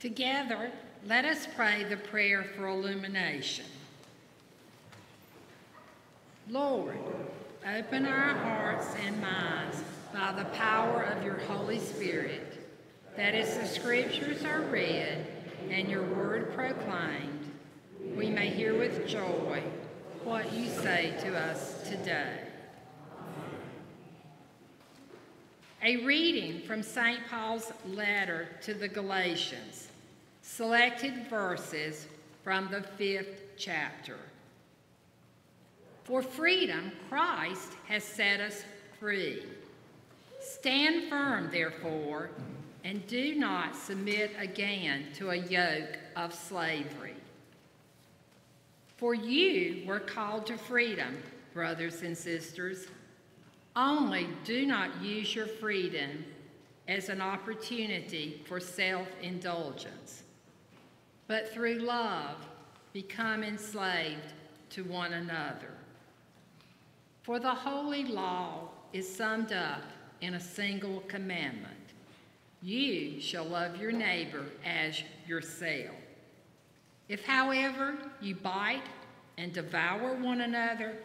Together, let us pray the prayer for illumination. Lord, open our hearts and minds by the power of your Holy Spirit, that as the scriptures are read and your word proclaimed, we may hear with joy what you say to us today. A reading from St. Paul's letter to the Galatians, selected verses from the fifth chapter. For freedom, Christ has set us free. Stand firm, therefore, and do not submit again to a yoke of slavery. For you were called to freedom, brothers and sisters. Only do not use your freedom as an opportunity for self indulgence, but through love become enslaved to one another. For the holy law is summed up in a single commandment You shall love your neighbor as yourself. If, however, you bite and devour one another,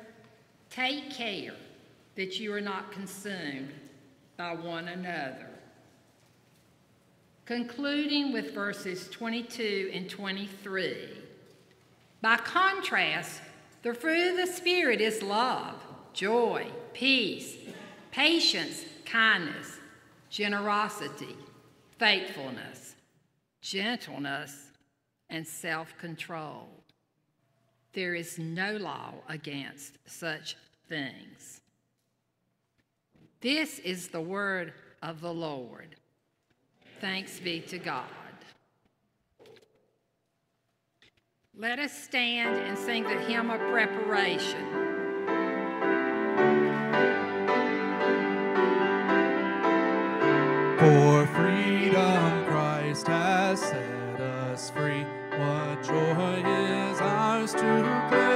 take care that you are not consumed by one another. Concluding with verses 22 and 23. By contrast, the fruit of the Spirit is love, joy, peace, patience, kindness, generosity, faithfulness, gentleness, and self control. There is no law against such things. This is the word of the Lord. Thanks be to God. Let us stand and sing the hymn of preparation. For freedom Christ has set us free. What joy is ours to claim.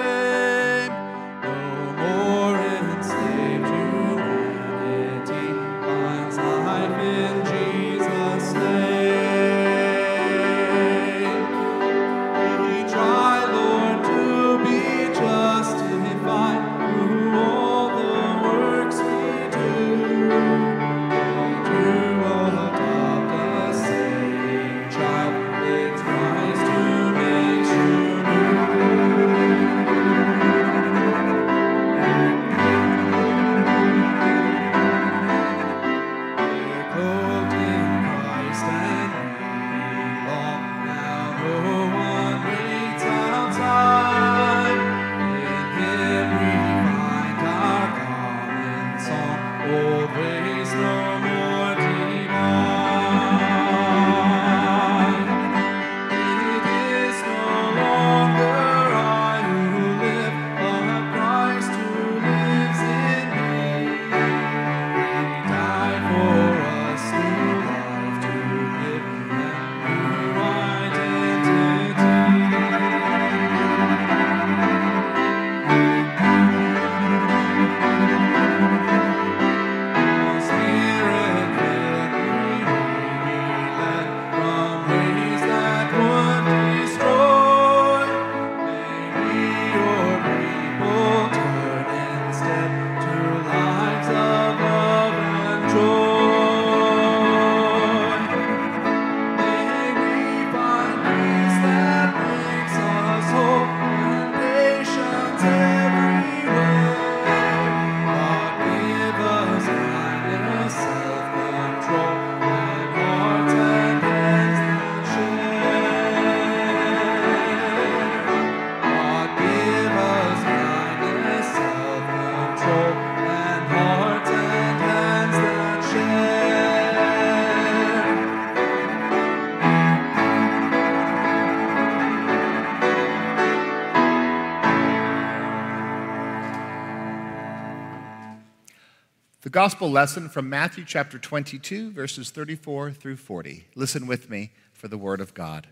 Gospel lesson from Matthew chapter 22, verses 34 through 40. Listen with me for the word of God.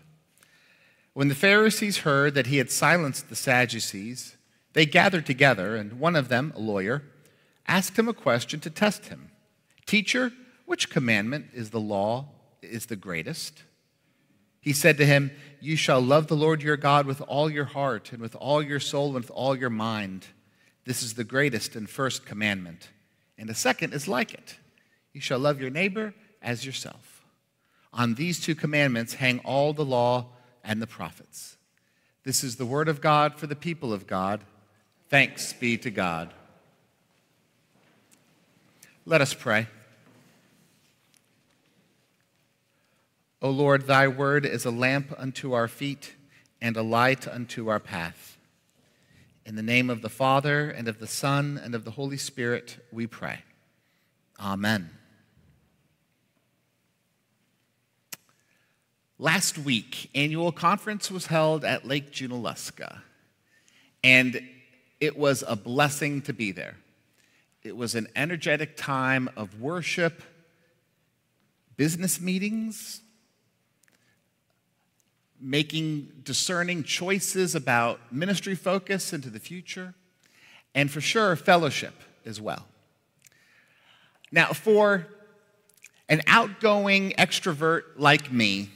When the Pharisees heard that he had silenced the Sadducees, they gathered together, and one of them, a lawyer, asked him a question to test him. Teacher, which commandment is the law is the greatest? He said to him, You shall love the Lord your God with all your heart, and with all your soul, and with all your mind. This is the greatest and first commandment. And the second is like it You shall love your neighbor as yourself. On these two commandments hang all the law and the prophets. This is the word of God for the people of God. Thanks be to God. Let us pray. O Lord, thy word is a lamp unto our feet and a light unto our path. In the name of the Father, and of the Son, and of the Holy Spirit, we pray. Amen. Last week, annual conference was held at Lake Junaluska, and it was a blessing to be there. It was an energetic time of worship, business meetings, making discerning choices about ministry focus into the future, and for sure, fellowship as well. Now, for an outgoing extrovert like me,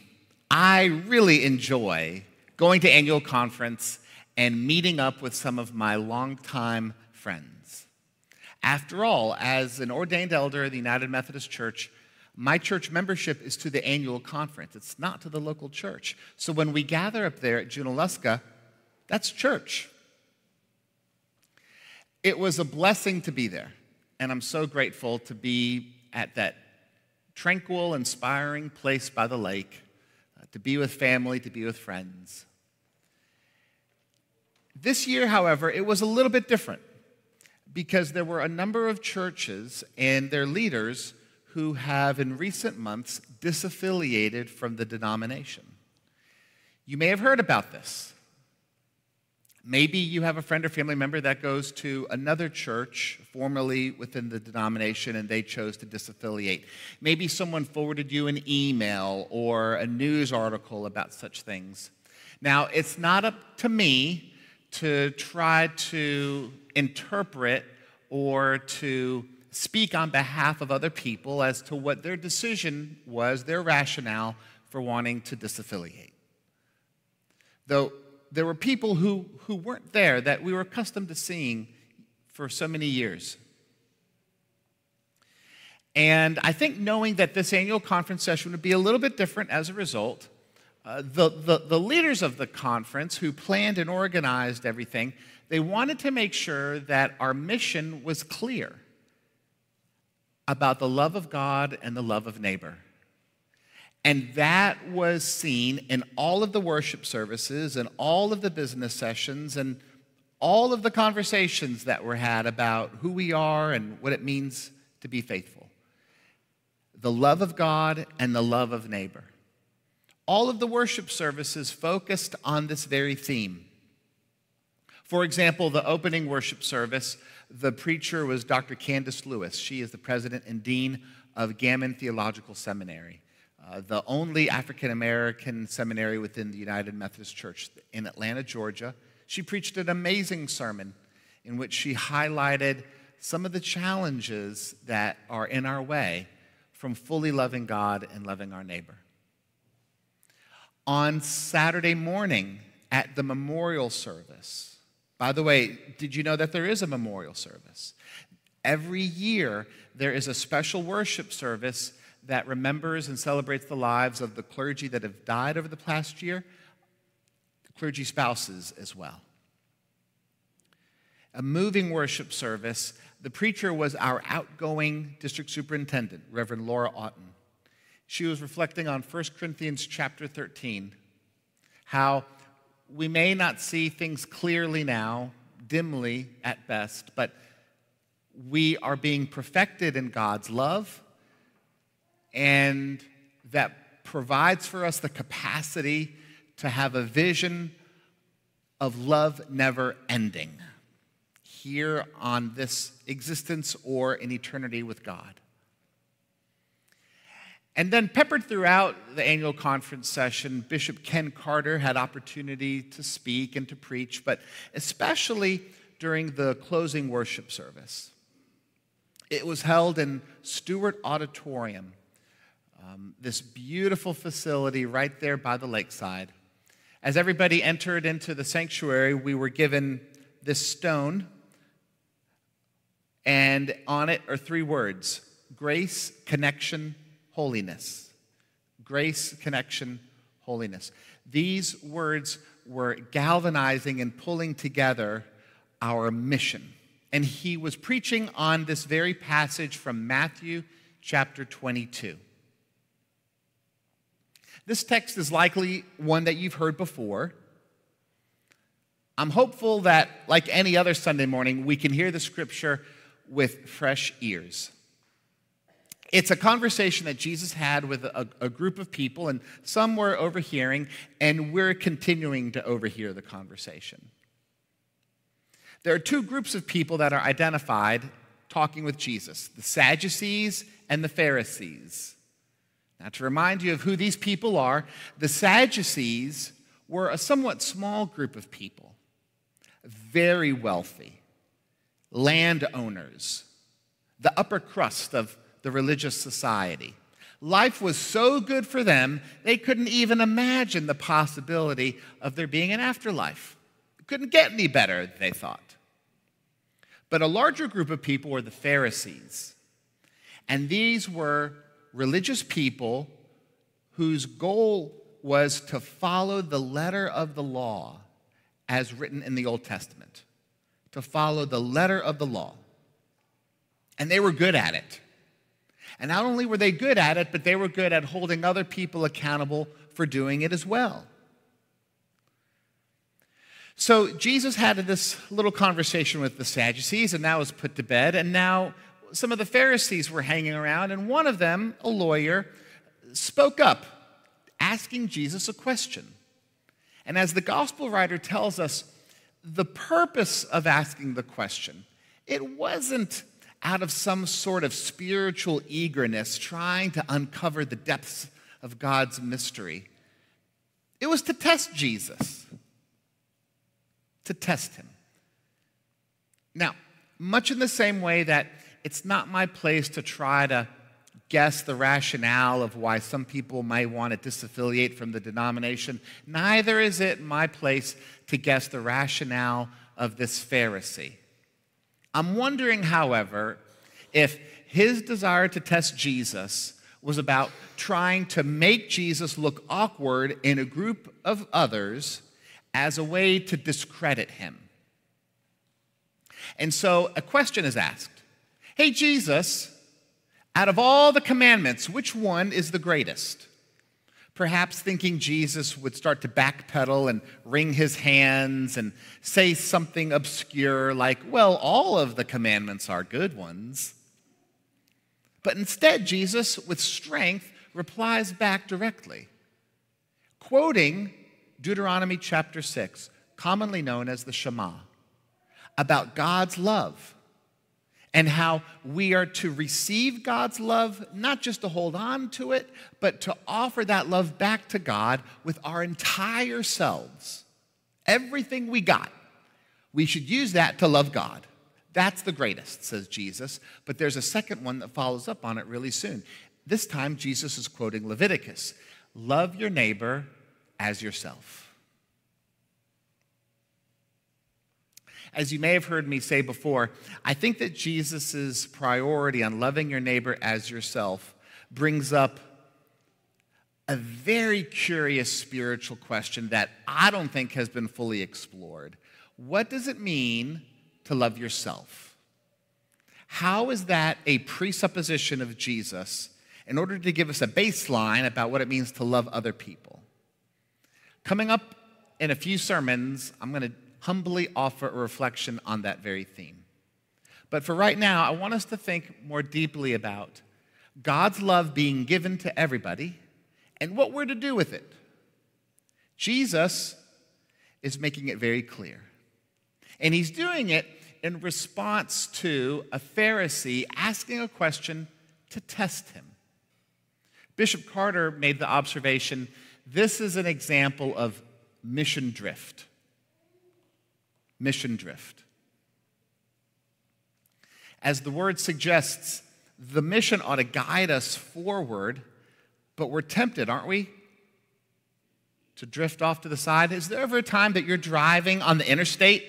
I really enjoy going to annual conference and meeting up with some of my longtime friends. After all, as an ordained elder of the United Methodist Church, my church membership is to the annual conference. It's not to the local church. So when we gather up there at Junaluska, that's church. It was a blessing to be there, and I'm so grateful to be at that tranquil, inspiring place by the lake, uh, to be with family, to be with friends. This year, however, it was a little bit different because there were a number of churches and their leaders who have in recent months disaffiliated from the denomination. You may have heard about this. Maybe you have a friend or family member that goes to another church formerly within the denomination and they chose to disaffiliate. Maybe someone forwarded you an email or a news article about such things. Now, it's not up to me to try to interpret or to speak on behalf of other people as to what their decision was, their rationale for wanting to disaffiliate. Though there were people who, who weren't there that we were accustomed to seeing for so many years. And I think knowing that this annual conference session would be a little bit different as a result, uh, the, the, the leaders of the conference who planned and organized everything, they wanted to make sure that our mission was clear about the love of God and the love of neighbor. And that was seen in all of the worship services and all of the business sessions and all of the conversations that were had about who we are and what it means to be faithful. The love of God and the love of neighbor. All of the worship services focused on this very theme. For example, the opening worship service the preacher was Dr. Candace Lewis. She is the president and dean of Gammon Theological Seminary, uh, the only African American seminary within the United Methodist Church in Atlanta, Georgia. She preached an amazing sermon in which she highlighted some of the challenges that are in our way from fully loving God and loving our neighbor. On Saturday morning at the memorial service, by the way, did you know that there is a memorial service? Every year, there is a special worship service that remembers and celebrates the lives of the clergy that have died over the past year, the clergy spouses as well. A moving worship service. The preacher was our outgoing district superintendent, Reverend Laura Otten. She was reflecting on 1 Corinthians chapter 13, how we may not see things clearly now, dimly at best, but we are being perfected in God's love, and that provides for us the capacity to have a vision of love never ending here on this existence or in eternity with God. And then peppered throughout the annual conference session, Bishop Ken Carter had opportunity to speak and to preach, but especially during the closing worship service. It was held in Stuart Auditorium, um, this beautiful facility right there by the lakeside. As everybody entered into the sanctuary, we were given this stone, and on it are three words grace, connection, holiness. Grace, connection, holiness. These words were galvanizing and pulling together our mission. And he was preaching on this very passage from Matthew chapter 22. This text is likely one that you've heard before. I'm hopeful that, like any other Sunday morning, we can hear the scripture with fresh ears. It's a conversation that Jesus had with a, a, group of people, and some were overhearing, and we're continuing to overhear the conversation. There are two groups of people that are identified talking with Jesus the Sadducees and the Pharisees. Now, to remind you of who these people are, the Sadducees were a somewhat small group of people, very wealthy, landowners, the upper crust of the religious society. Life was so good for them, they couldn't even imagine the possibility of there being an afterlife. It couldn't get any better, they thought. But a larger group of people were the Pharisees. And these were religious people whose goal was to follow the letter of the law as written in the Old Testament, to follow the letter of the law. And they were good at it. And not only were they good at it, but they were good at holding other people accountable for doing it as well. So Jesus had this little conversation with the Sadducees, and that was put to bed. And now some of the Pharisees were hanging around, and one of them, a lawyer, spoke up, asking Jesus a question. And as the gospel writer tells us, the purpose of asking the question, it wasn't out of some sort of spiritual eagerness trying to uncover the depths of God's mystery. It was to test Jesus, to test him. Now, much in the same way that it's not my place to try to guess the rationale of why some people might want to disaffiliate from the denomination. Neither is it my place to guess the rationale of this Pharisee. I'm wondering, however, if his desire to test Jesus was about trying to make Jesus look awkward in a group of others as a way to discredit him. And so a question is asked Hey, Jesus, out of all the commandments, which one is the greatest? Perhaps thinking Jesus would start to backpedal and wring his hands and say something obscure like, well, all of the commandments are good ones. But instead, Jesus, with strength, replies back directly, quoting Deuteronomy chapter 6, commonly known as the Shema, about God's love and how we are to receive God's love, not just to hold on to it, but to offer that love back to God with our entire selves. Everything we got, we should use that to love God. That's the greatest, says Jesus. But there's a second one that follows up on it really soon. This time, Jesus is quoting Leviticus love your neighbor as yourself. As you may have heard me say before, I think that Jesus' priority on loving your neighbor as yourself brings up a very curious spiritual question that I don't think has been fully explored. What does it mean to love yourself? How is that a presupposition of Jesus in order to give us a baseline about what it means to love other people? Coming up in a few sermons, I'm going to humbly offer a reflection on that very theme. But for right now, I want us to think more deeply about God's love being given to everybody and what we're to do with it. Jesus is making it very clear. And he's doing it in response to a Pharisee asking a question to test him. Bishop Carter made the observation this is an example of mission drift mission drift. As the word suggests, the mission ought to guide us forward, but we're tempted, aren't we? To drift off to the side. Is there ever a time that you're driving on the interstate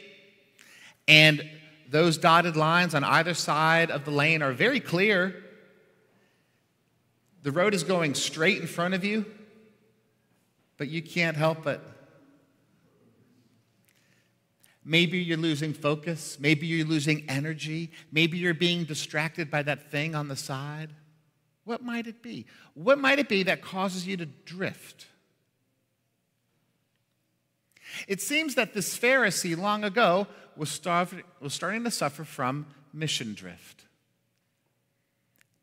and those dotted lines on either side of the lane are very clear? The road is going straight in front of you, but you can't help but. Maybe you're losing focus. Maybe you're losing energy. Maybe you're being distracted by that thing on the side. What might it be? What might it be that causes you to drift? It seems that this Pharisee long ago was, starv- was starting to suffer from mission drift.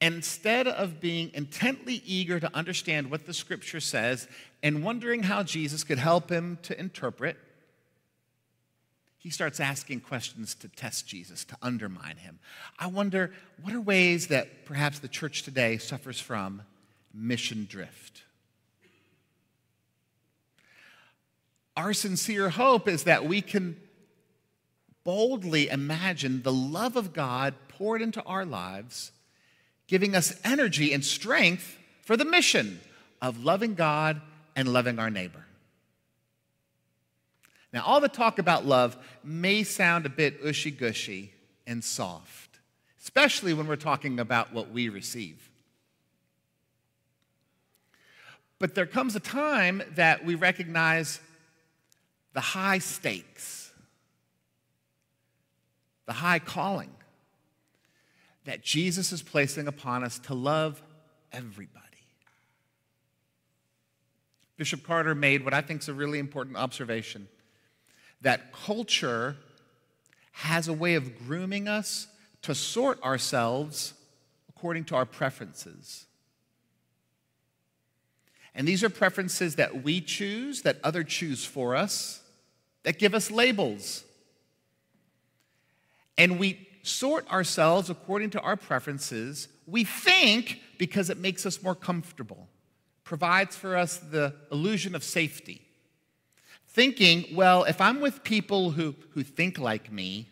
And instead of being intently eager to understand what the scripture says and wondering how Jesus could help him to interpret, he starts asking questions to test Jesus, to undermine him. I wonder what are ways that perhaps the church today suffers from mission drift? Our sincere hope is that we can boldly imagine the love of God poured into our lives giving us energy and strength for the mission of loving God and loving our neighbor. Now, all the talk about love may sound a bit ushy gushy and soft, especially when we're talking about what we receive. But there comes a time that we recognize the high stakes, the high calling that Jesus is placing upon us to love everybody. Bishop Carter made what I think is a really important observation that culture has a way of grooming us to sort ourselves according to our preferences. And these are preferences that we choose, that other choose for us, that give us labels. And we sort ourselves according to our preferences, we think because it makes us more comfortable, provides for us the illusion of safety. Thinking, well, if I'm with people who, who think like me,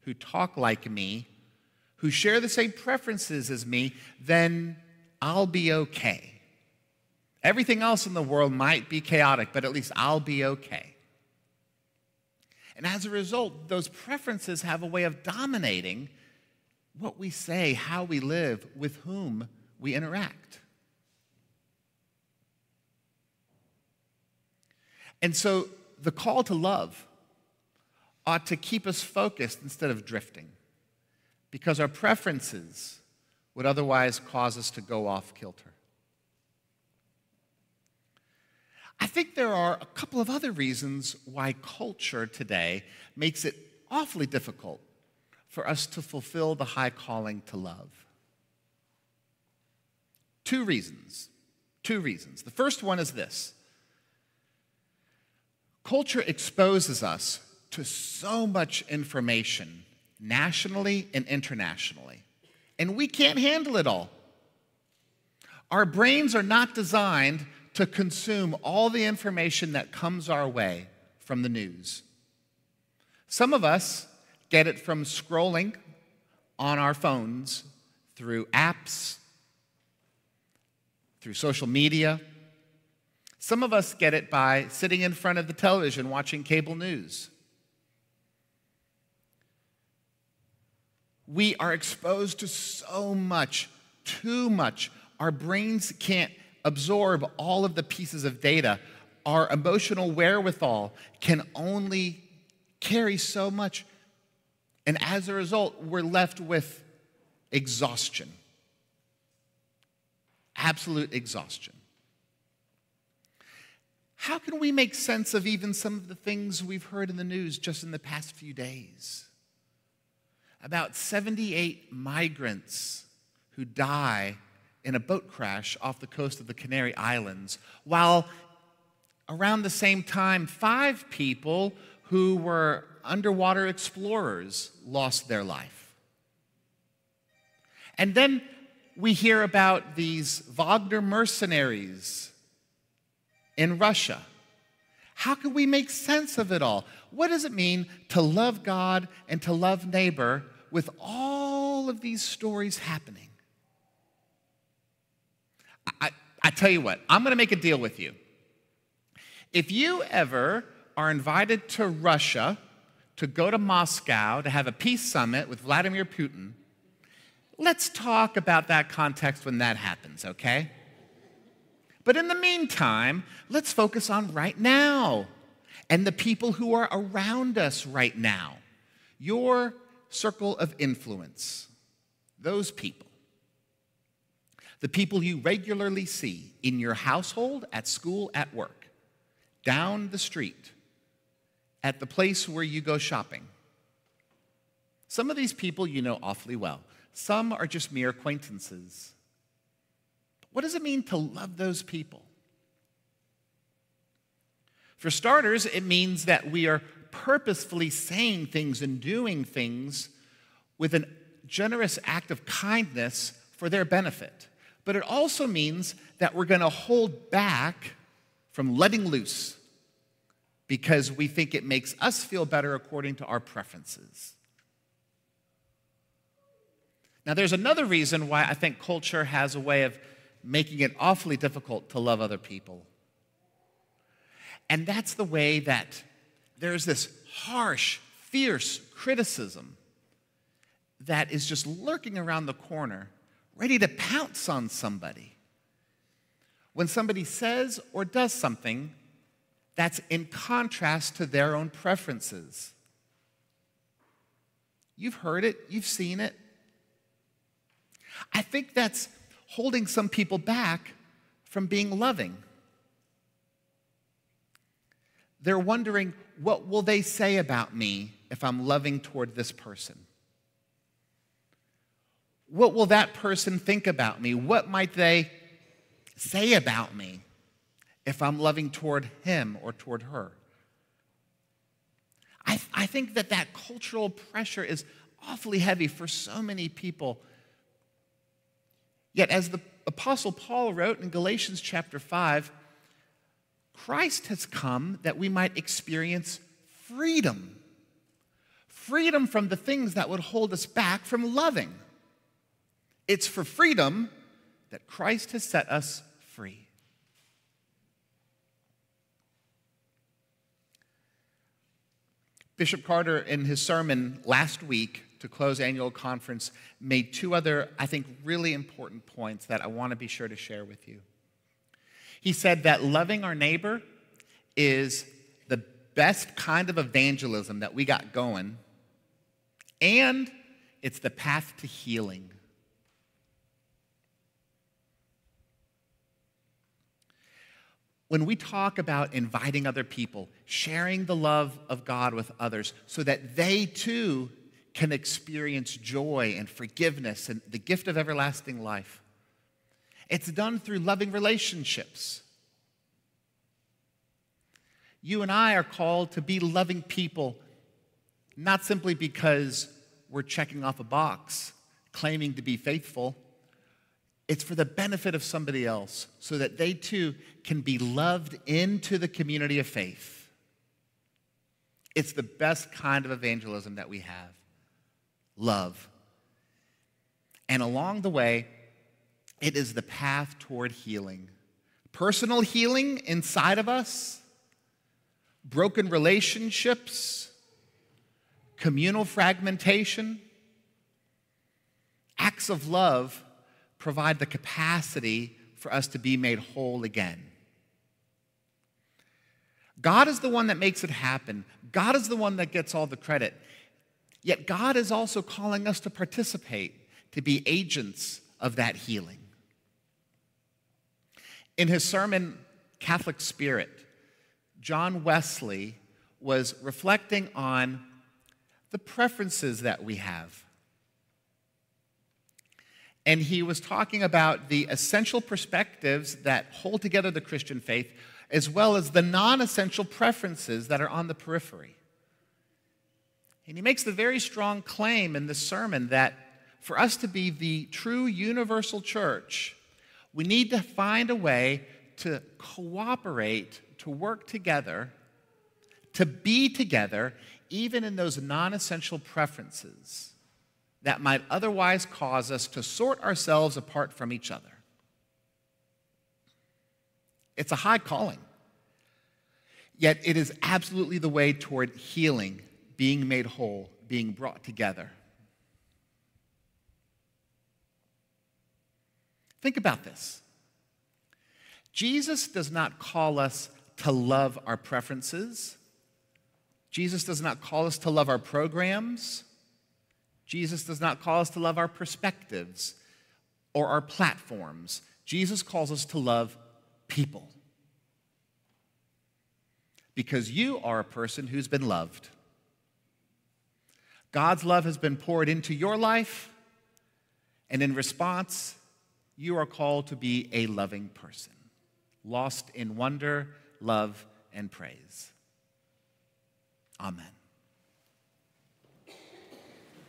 who talk like me, who share the same preferences as me, then I'll be okay. Everything else in the world might be chaotic, but at least I'll be okay. And as a result, those preferences have a way of dominating what we say, how we live, with whom we interact. And so the call to love ought to keep us focused instead of drifting, because our preferences would otherwise cause us to go off kilter. I think there are a couple of other reasons why culture today makes it awfully difficult for us to fulfill the high calling to love. Two reasons. Two reasons. The first one is this culture exposes us to so much information nationally and internationally, and we can't handle it all. Our brains are not designed to consume all the information that comes our way from the news. Some of us get it from scrolling on our phones through apps, through social media. Some of us get it by sitting in front of the television watching cable news. We are exposed to so much, too much. Our brains can't absorb all of the pieces of data, our emotional wherewithal can only carry so much. And as a result, we're left with exhaustion absolute exhaustion. How can we make sense of even some of the things we've heard in the news just in the past few days? About 78 migrants who die in a boat crash off the coast of the Canary Islands, while around the same time, five people who were underwater explorers lost their life. And then we hear about these Wagner mercenaries in Russia. How can we make sense of it all? What does it mean to love God and to love neighbor with all of these stories happening? I, I tell you what, I'm going to make a deal with you. If you ever are invited to Russia to go to Moscow to have a peace summit with Vladimir Putin, let's talk about that context when that happens, okay? But in the meantime, let's focus on right now and the people who are around us right now. Your circle of influence, those people. The people you regularly see in your household, at school, at work, down the street, at the place where you go shopping. Some of these people you know awfully well, some are just mere acquaintances. What does it mean to love those people? For starters, it means that we are purposefully saying things and doing things with a generous act of kindness for their benefit. But it also means that we're going to hold back from letting loose because we think it makes us feel better according to our preferences. Now, there's another reason why I think culture has a way of making it awfully difficult to love other people. And that's the way that there's this harsh, fierce criticism that is just lurking around the corner, ready to pounce on somebody. When somebody says or does something that's in contrast to their own preferences. You've heard it, you've seen it. I think that's holding some people back from being loving. They're wondering, what will they say about me if I'm loving toward this person? What will that person think about me? What might they say about me if I'm loving toward him or toward her? I, I think that that cultural pressure is awfully heavy for so many people. Yet, as the Apostle Paul wrote in Galatians chapter 5, Christ has come that we might experience freedom. Freedom from the things that would hold us back from loving. It's for freedom that Christ has set us free. Bishop Carter, in his sermon last week to close annual conference, made two other, I think, really important points that I want to be sure to share with you. He said that loving our neighbor is the best kind of evangelism that we got going, and it's the path to healing. when we talk about inviting other people, sharing the love of God with others so that they too can experience joy and forgiveness and the gift of everlasting life, it's done through loving relationships. You and I are called to be loving people, not simply because we're checking off a box, claiming to be faithful it's for the benefit of somebody else so that they too can be loved into the community of faith. It's the best kind of evangelism that we have love. And along the way, it is the path toward healing personal healing inside of us, broken relationships, communal fragmentation, acts of love provide the capacity for us to be made whole again. God is the one that makes it happen. God is the one that gets all the credit. Yet God is also calling us to participate, to be agents of that healing. In his sermon, Catholic Spirit, John Wesley was reflecting on the preferences that we have and he was talking about the essential perspectives that hold together the Christian faith, as well as the non essential preferences that are on the periphery. And he makes the very strong claim in this sermon that for us to be the true universal church, we need to find a way to cooperate, to work together, to be together, even in those non essential preferences that might otherwise cause us to sort ourselves apart from each other. It's a high calling. Yet it is absolutely the way toward healing, being made whole, being brought together. Think about this. Jesus does not call us to love our preferences. Jesus does not call us to love our programs. Jesus does not call us to love our perspectives or our platforms. Jesus calls us to love people. Because you are a person who's been loved. God's love has been poured into your life, and in response, you are called to be a loving person, lost in wonder, love, and praise. Amen.